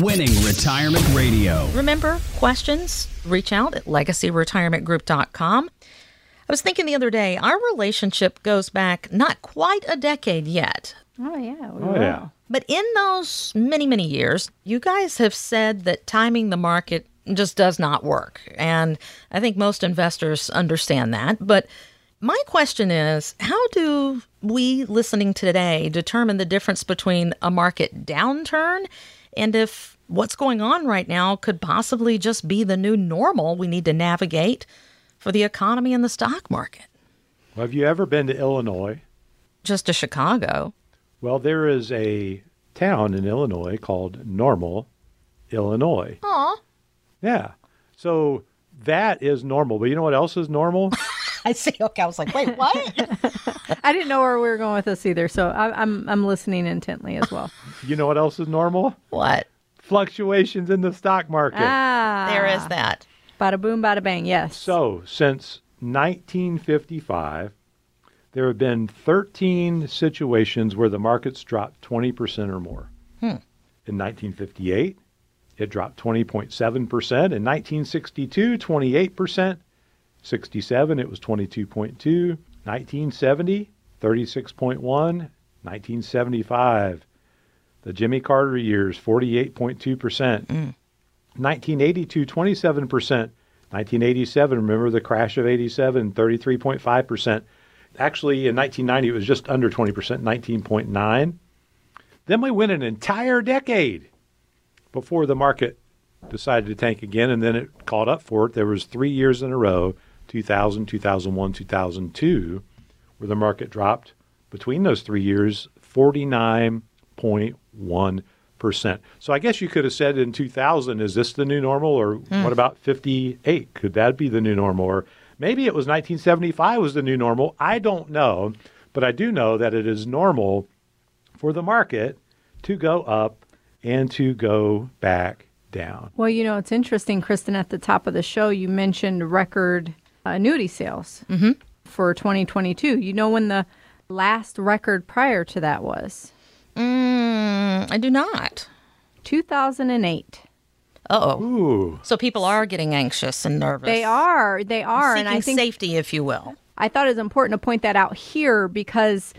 Winning Retirement Radio. Remember, questions? Reach out at legacyretirementgroup.com. I was thinking the other day, our relationship goes back not quite a decade yet. Oh yeah. we Oh, will. yeah. But in those many, many years, you guys have said that timing the market just does not work. And I think most investors understand that. But my question is how do we listening today determine the difference between a market downturn and if what's going on right now could possibly just be the new normal we need to navigate for the economy and the stock market? Well, have you ever been to Illinois? Just to Chicago. Well, there is a town in Illinois called Normal, Illinois. Aw. Yeah. So that is normal. But you know what else is normal? I see. Okay. I was like, wait, what? I didn't know where we were going with this either, so I, I'm I'm listening intently as well. you know what else is normal? what? Fluctuations in the stock market. ah, There is that. Bada boom, bada bang. Yes. So, since 1955, there have been 13 situations where the market's dropped 20% or more. In 1958, it dropped 20.7%. In 1962, 28%. 67, it was 22.2. 1970, 36.1. 1975, the Jimmy Carter years, 48.2%. 1982, mm. 27%. 1987, remember the crash of 87, 33.5%. Actually, in 1990, it was just under 20%, 19.9. Then we went an entire decade before the market decided to tank again, and then it caught up for it. There was three years in a row, 2000, 2001, 2002, where the market dropped between those three years 49.1%. So I guess you could have said in 2000, is this the new normal? Or hmm. what about 58? Could that be the new normal? Or maybe it was 1975 was the new normal. I don't know. But I do know that it is normal for the market to go up and to go back down. Well, you know, it's interesting, Kristen. At the top of the show, you mentioned record annuity sales for 2022. You know when the last record prior to that was? Mm, I do not. 2008. Uh oh. So people are getting anxious and nervous. They are. They are. Seeking and I think safety, if you will. I thought it was important to point that out here because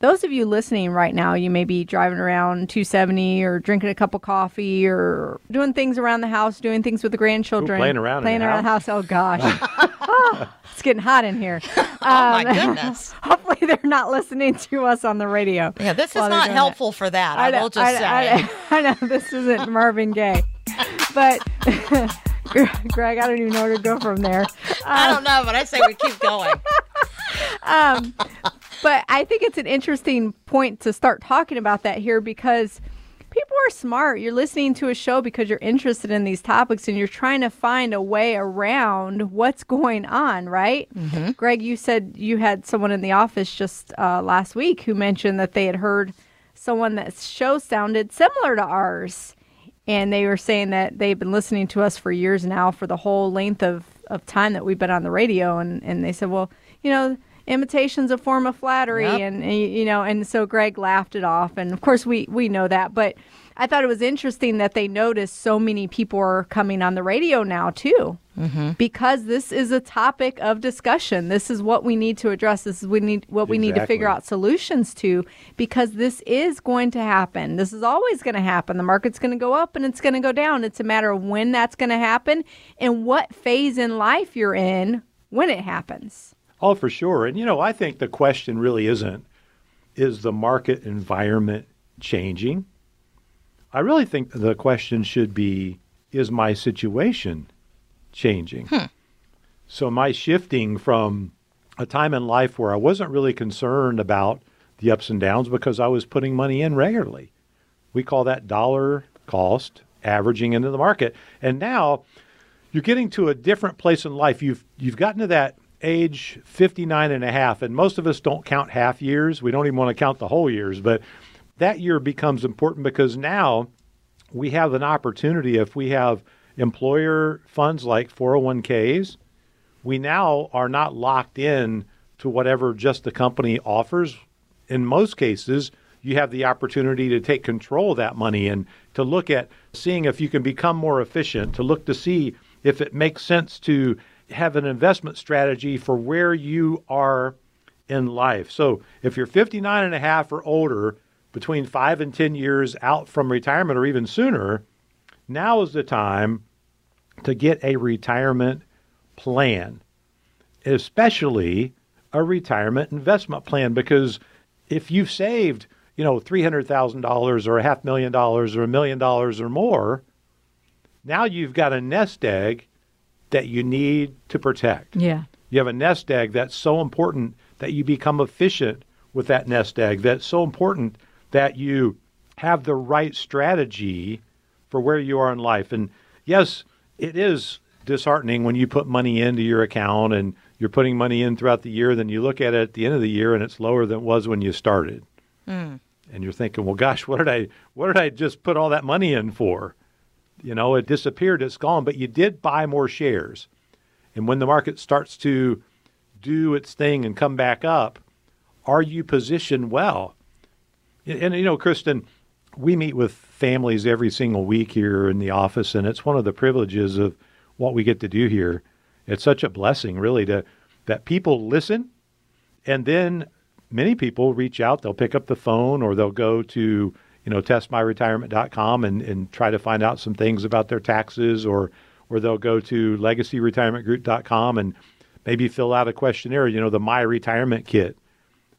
those of you listening right now, you may be driving around 270 or drinking a cup of coffee or doing things around the house, doing things with the grandchildren. Ooh, playing around Playing the around the house. Oh, gosh. Ah, it's getting hot in here. oh my goodness. Hopefully, they're not listening to us on the radio. Yeah, this is not helpful for that. I, know- will just I, say. I, I know this isn't Marvin Gaye, but Greg, I don't even know where to go from there. I don't know, but I say we keep going. But I think it's an interesting point to start talking about that here because people are smart. You're listening to a show because you're interested in these topics and you're trying to find a way around what's going on, right? Greg, you said you had someone in the office just uh, last week who mentioned that they had heard someone that show sounded similar to ours. And they were saying that they've been listening to us for years now for the whole length of, of time that we've been on the radio. And, and they said, well, you know, imitation's a form of flattery. Yep. And, and, you know, and so Greg laughed it off. And of course, we, we know that. But I thought it was interesting that they noticed so many people are coming on the radio now, too. Mm-hmm. Because this is a topic of discussion. This is what we need to address. This is we need what we need to figure out solutions to because this is going to happen. This is always going to happen. The market's going to go up and it's going to go down. It's a matter of when that's going to happen and what phase in life you're in when it happens. Oh, for sure. And, you know, I think the question really isn't is the market environment changing? I really think the question should be is my situation changing? Hmm. So, my shifting from a time in life where I wasn't really concerned about the ups and downs because I was putting money in regularly? We call that dollar cost averaging into the market. And now you're getting to a different place in life. You've you've gotten to that age 59 and a half and most of us don't count half years. We don't even want to count the whole years, but that year becomes important because now we have an opportunity if we have employer funds like 401ks, we now are not locked in to whatever just the company offers. In most cases, you have the opportunity to take control of that money and to look at seeing if you can become more efficient, to look to see if it makes sense to have an investment strategy for where you are in life. So if you're 59 and a half or older, between five and 10 years out from retirement or even sooner, now is the time to get a retirement plan, especially a retirement investment plan. Because if you've saved, you know, $300,000 or a half million dollars or a million dollars or more, now you've got a nest egg that you need to protect. Yeah. You have a nest egg that's so important that you become efficient with that nest egg. That's so important that you have the right strategy for where you are in life. And yes, it is disheartening when you put money into your account and you're putting money in throughout the year, then you look at it at the end of the year and it's lower than it was when you started. Mm. And you're thinking, well, gosh, what did I what did I just put all that money in for? You know, it disappeared, it's gone, but you did buy more shares. And when the market starts to do its thing and come back up, are you positioned well? And, you know, Kristen, we meet with families every single week here in the office, and it's one of the privileges of what we get to do here. It's such a blessing, really, to that people listen, and then many people reach out. They'll pick up the phone or they'll go to you know testmyretirement.com and and try to find out some things about their taxes, or or they'll go to legacyretirementgroup.com and maybe fill out a questionnaire. You know, the My Retirement Kit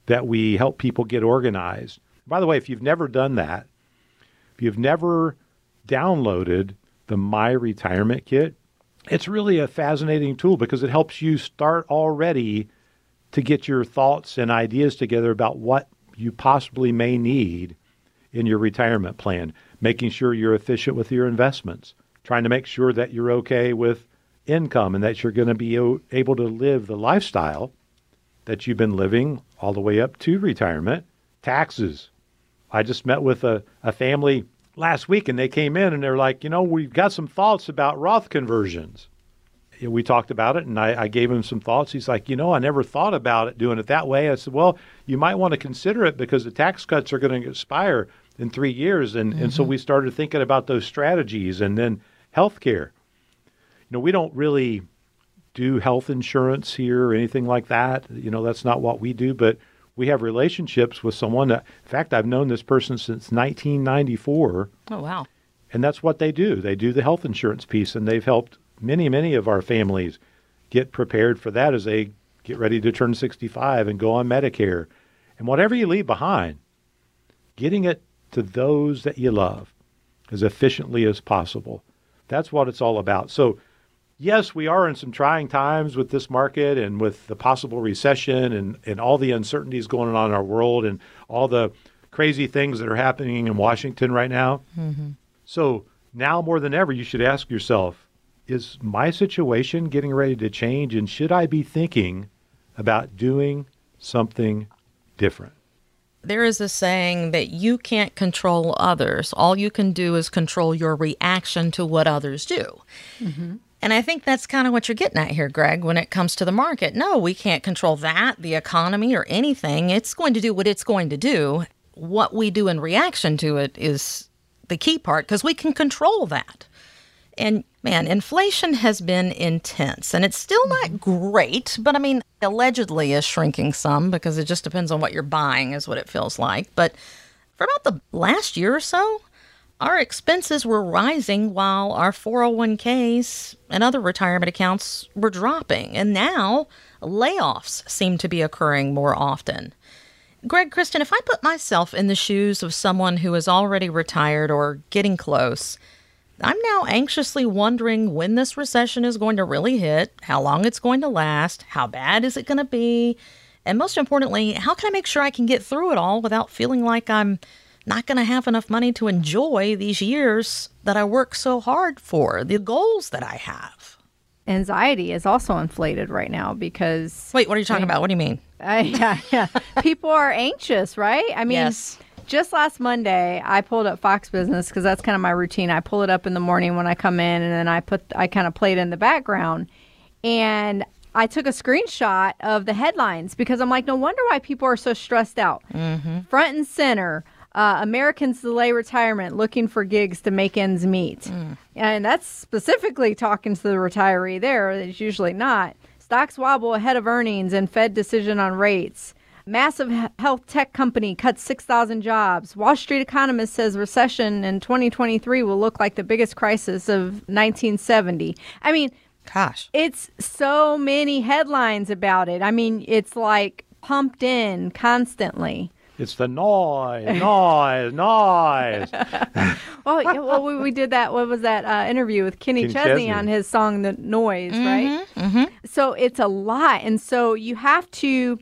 that we help people get organized. By the way, if you've never done that, if you've never downloaded the My Retirement Kit, it's really a fascinating tool because it helps you start already to get your thoughts and ideas together about what you possibly may need in your retirement plan, making sure you're efficient with your investments, trying to make sure that you're okay with income and that you're going to be able to live the lifestyle that you've been living all the way up to retirement. Taxes. I just met with a, a family last week and they came in and they're like, you know, we've got some thoughts about Roth conversions. We talked about it and I, I gave him some thoughts. He's like, you know, I never thought about it doing it that way. I said, well, you might want to consider it because the tax cuts are going to expire in three years. And, mm-hmm. and so we started thinking about those strategies and then healthcare. You know, we don't really do health insurance here or anything like that. You know, that's not what we do, but we have relationships with someone that, in fact, I've known this person since 1994. Oh, wow. And that's what they do. They do the health insurance piece, and they've helped many, many of our families get prepared for that as they get ready to turn 65 and go on Medicare. And whatever you leave behind, getting it to those that you love as efficiently as possible. That's what it's all about. So, yes, we are in some trying times with this market and with the possible recession and, and all the uncertainties going on in our world and all the crazy things that are happening in Washington right now. Mm-hmm. So now more than ever, you should ask yourself is my situation getting ready to change? And should I be thinking about doing something different? There is a saying that you can't control others. All you can do is control your reaction to what others do. Mm-hmm. And I think that's kind of what you're getting at here, Greg, when it comes to the market. No, we can't control that, the economy, or anything. It's going to do what it's going to do. What we do in reaction to it is the key part because we can control that. And man, inflation has been intense and it's still not mm-hmm. great, but I mean, allegedly is shrinking some because it just depends on what you're buying, is what it feels like. But for about the last year or so, our expenses were rising while our 401ks and other retirement accounts were dropping. And now layoffs seem to be occurring more often. Greg, Kristen, if I put myself in the shoes of someone who is already retired or getting close, I'm now anxiously wondering when this recession is going to really hit, how long it's going to last, how bad is it going to be, and most importantly, how can I make sure I can get through it all without feeling like I'm not going to have enough money to enjoy these years that I work so hard for, the goals that I have. Anxiety is also inflated right now because. Wait, what are you talking I, about? What do you mean? Uh, yeah, yeah. People are anxious, right? I mean, yes. Just last Monday, I pulled up Fox Business because that's kind of my routine. I pull it up in the morning when I come in, and then I put I kind of play it in the background. And I took a screenshot of the headlines because I'm like, no wonder why people are so stressed out. Mm-hmm. Front and center. Uh, Americans delay retirement looking for gigs to make ends meet. And that's specifically talking to the retiree there. It's usually not. Stocks wobble ahead of earnings and Fed decision on rates. Massive health tech company cuts 6,000 jobs. Wall Street economist says recession in 2023 will look like the biggest crisis of 1970. I mean, Gosh. it's so many headlines about it. I mean, it's like pumped in constantly. It's the noise, noise, noise. Oh, yeah, well, we, we did that. What was that uh, interview with Kenny, Kenny Chesney, Chesney. on his song "The Noise"? Right. So it's a lot, and so you have to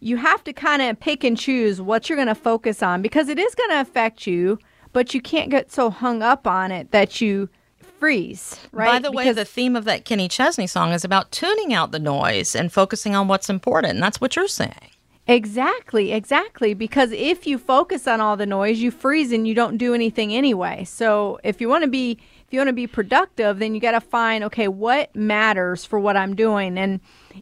you have to kind of pick and choose what you're going to focus on because it is going to affect you, but you can't get so hung up on it that you freeze. Right. By the way, Because- the theme of that Kenny Chesney song is about tuning out the noise and focusing on what's important. And that's what you're saying. Exactly, exactly. Because if you focus on all the noise, you freeze and you don't do anything anyway. So if you want to be if you want to be productive, then you got to find okay, what matters for what I'm doing. And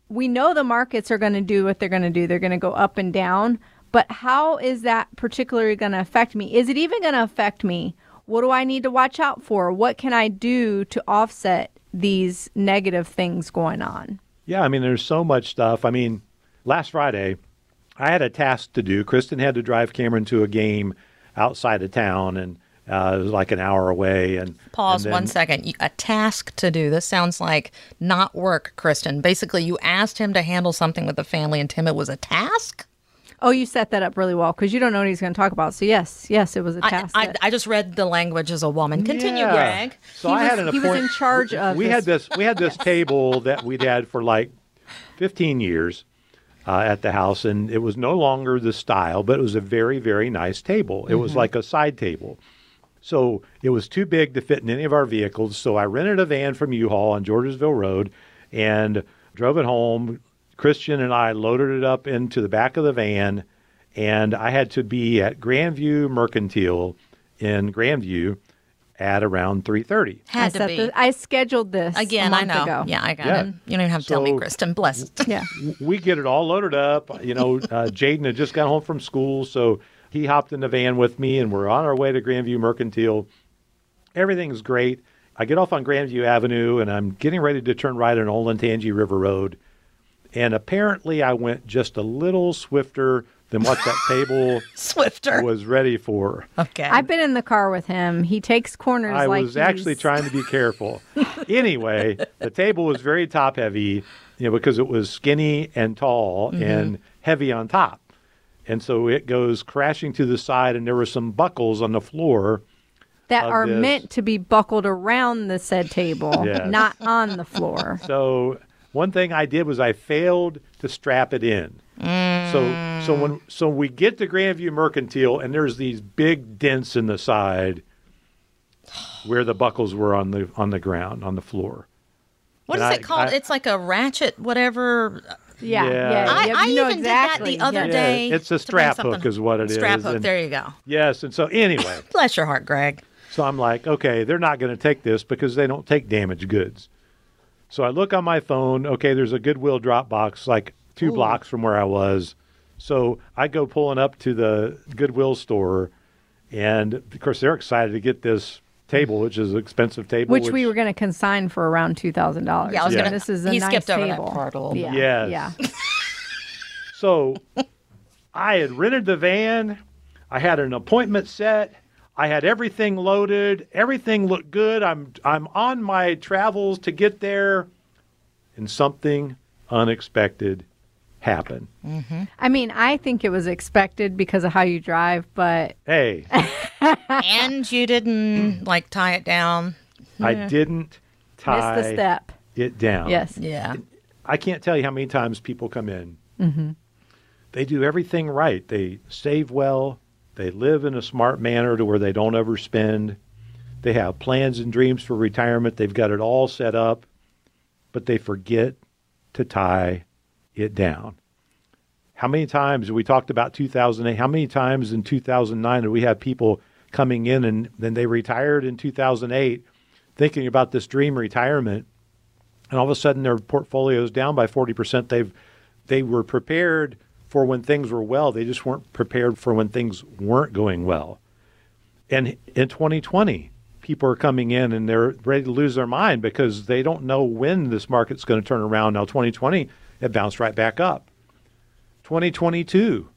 we know the markets are going to do what they're going to do. They're going to go up and down. But how is that particularly going to affect me? Is it even going to affect me? What do I need to watch out for? What can I do to offset these negative things going on? Yeah, I mean, there's so much stuff. I mean, last Friday, I had a task to do. Kristen had to drive Cameron to a game outside of town, and uh, it was like an hour away. And Pause and then- second. You- A task to do. This sounds like not work, Kristen. Basically, you asked him to handle something with the family, and Tim, it was a task. Oh, you set that up really well because you don't know what he's going to talk about. So yes, yes, it was a task. I, that- I just read the language as a woman. Continue, Yeah. Greg. So He I had was- an he was in appoint- charge of We this. had this. We had this table that we'd had for like 15 years uh, at the house, and it was no longer the style, but it was a very, very nice table. It was like a side table. So it was too big to fit in any of our vehicles. So I rented a van from U-Haul on Georgesville Road and drove it home. Christian and I loaded it up into the back of the van, and I had to be at Grandview Mercantile in Grandview at around 3:30. I, Had to set be. the- I scheduled this Again, a I month know. Ago. Yeah, I got Yeah. it. You don't even have to tell me, So- Kristen. Blessed. yeah. we get it all loaded up. You know, uh, Jaden had just got home from school, so he hopped in the van with me, and we're on our way to Grandview Mercantile. Everything's great. I get off on Grandview Avenue, and I'm getting ready to turn right on Olentangy River Road. And apparently, I went just a little swifter than what that table Swifter. was ready for. okay. I've been in the car with him. He takes corners. I like was actually trying to be careful. anyway, the table was very top heavy, you know, because it was skinny and tall Mm-hmm. and heavy on top. And so it goes crashing to the side, and there were some buckles on the floor. that are this. meant to be buckled around the said table, Yes. not on the floor. So one thing I did was I failed to strap it in. So so when so we get to Grandview Mercantile, and there's these big dents in the side where the buckles were on the on the ground on the floor. what is and it I- called? I- it's like a ratchet, whatever. Yeah, Yeah. yeah. I, yep, I you know even exactly. did that the other yeah. day. it's a strap hook is what it is, Strap hook. and- There you go. Yes, and so anyway, Bless your heart, Greg. so I'm like, okay, they're not going to take this because they don't take damaged goods. So I look on my phone. Okay, there's a Goodwill drop box like two blocks from where I was. So I go pulling up to the Goodwill store, and of course they're excited to get this table, which is an expensive table. Which, we were going to consign for around two thousand dollars. Yeah, I was Yeah. gonna. This is a he nice skipped over table. that part a little Yeah, bit. Yes. yeah. So I had rented the van. I had an appointment set. I had everything loaded. Everything looked good. I'm I'm on my travels to get there and something unexpected happened. I mean, I think it was expected because of how you drive, but Hey, and you didn't like tie it down. I didn't tie missed the step. it down. Yes. Yeah. I can't tell you how many times people come in. Mm-hmm. They do everything right. They save well. They live in a smart manner to where they don't overspend. They have plans and dreams for retirement. They've got it all set up, but they forget to tie it down. How many times we talked about 2008? How many times in 2009 did we have people coming in and then they retired in 2008 thinking about this dream retirement and all of a sudden their portfolio is down by 40%. They've they were prepared for when things were well. They just weren't prepared for when things weren't going well. And in 2020, people are coming in and they're ready to lose their mind because they don't know when this market's going to turn around. Now 2020, it bounced right back up. 2022,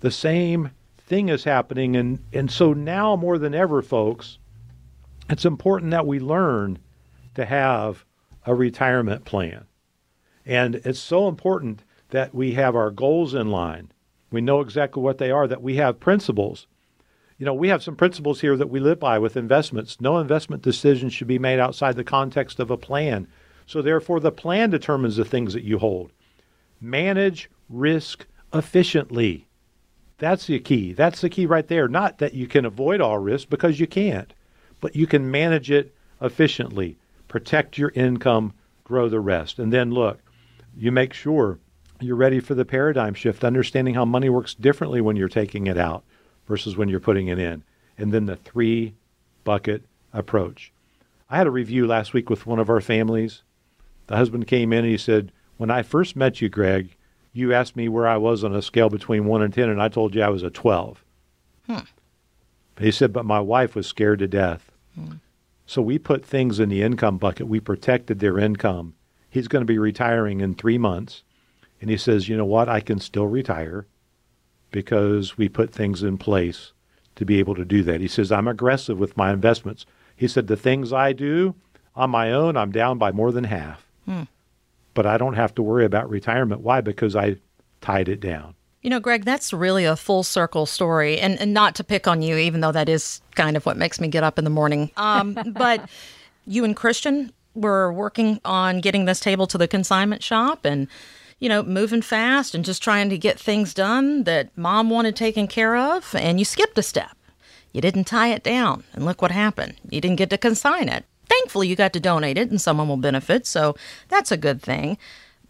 the same thing is happening and and so now more than ever folks, it's important that we learn to have a retirement plan. And it's so important that we have our goals in line. We know exactly what they are, that we have principles. You know, we have some principles here that we live by with investments. No investment decision should be made outside the context of a plan. So, therefore, the plan determines the things that you hold. Manage risk efficiently. That's the key. That's the key right there. Not that you can avoid all risk because you can't, but you can manage it efficiently, protect your income, grow the rest. And then look, you make sure you're ready for the paradigm shift, understanding how money works differently when you're taking it out versus when you're putting it in. And then the three bucket approach. I had a review last week with one of our families. The husband came in and he said, When I first met you, Greg, you asked me where I was on a scale between 1 and 10, and I told you I was a 12. Hmm. He said, But my wife was scared to death. Hmm. So we put things in the income bucket. We protected their income. He's going to be retiring in three months. And he says, you know what? I can still retire because we put things in place to be able to do that. He says, I'm aggressive with my investments. He said, the things I do on my own, I'm down by more than half. Hmm. But I don't have to worry about retirement. Why? Because I tied it down. You know, Greg, that's really a full circle story. And, and not to pick on you, even though that is kind of what makes me get up in the morning. Um, but you and Christian were working on getting this table to the consignment shop and you know, moving fast and just trying to get things done that mom wanted taken care of, and you skipped a step. You didn't tie it down, and look what happened. You didn't get to consign it. Thankfully, you got to donate it, and someone will benefit, so that's a good thing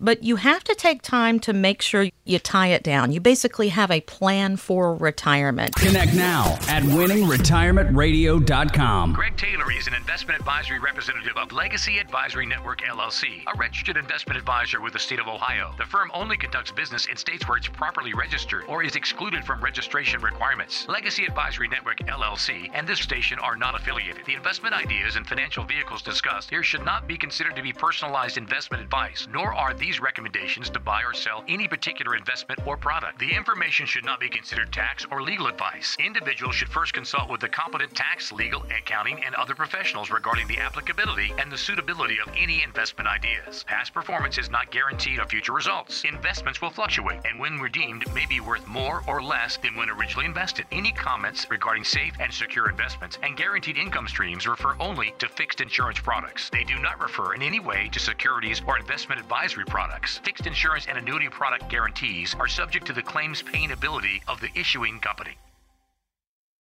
but you have to take time to make sure you tie it down. You basically have a plan for retirement. Connect now at winningretirementradio.com. Greg Taylor is an investment advisory representative of Legacy Advisory Network LLC, a registered investment advisor with the state of Ohio. The firm only conducts business in states where it's properly registered or is excluded from registration requirements. Legacy Advisory Network LLC and this station are not affiliated. The investment ideas and financial vehicles discussed here should not be considered to be personalized investment advice, nor are these these recommendations to buy or sell any particular investment or product. The information should not be considered tax or legal advice. Individuals should first consult with the competent tax, legal, accounting, and other professionals regarding the applicability and the suitability of any investment ideas. Past performance is not guaranteed of future results. Investments will fluctuate and when redeemed may be worth more or less than when originally invested. Any comments regarding safe and secure investments and guaranteed income streams refer only to fixed insurance products. They do not refer in any way to securities or investment advisory products products. Fixed insurance and annuity product guarantees are subject to the claims paying ability of the issuing company.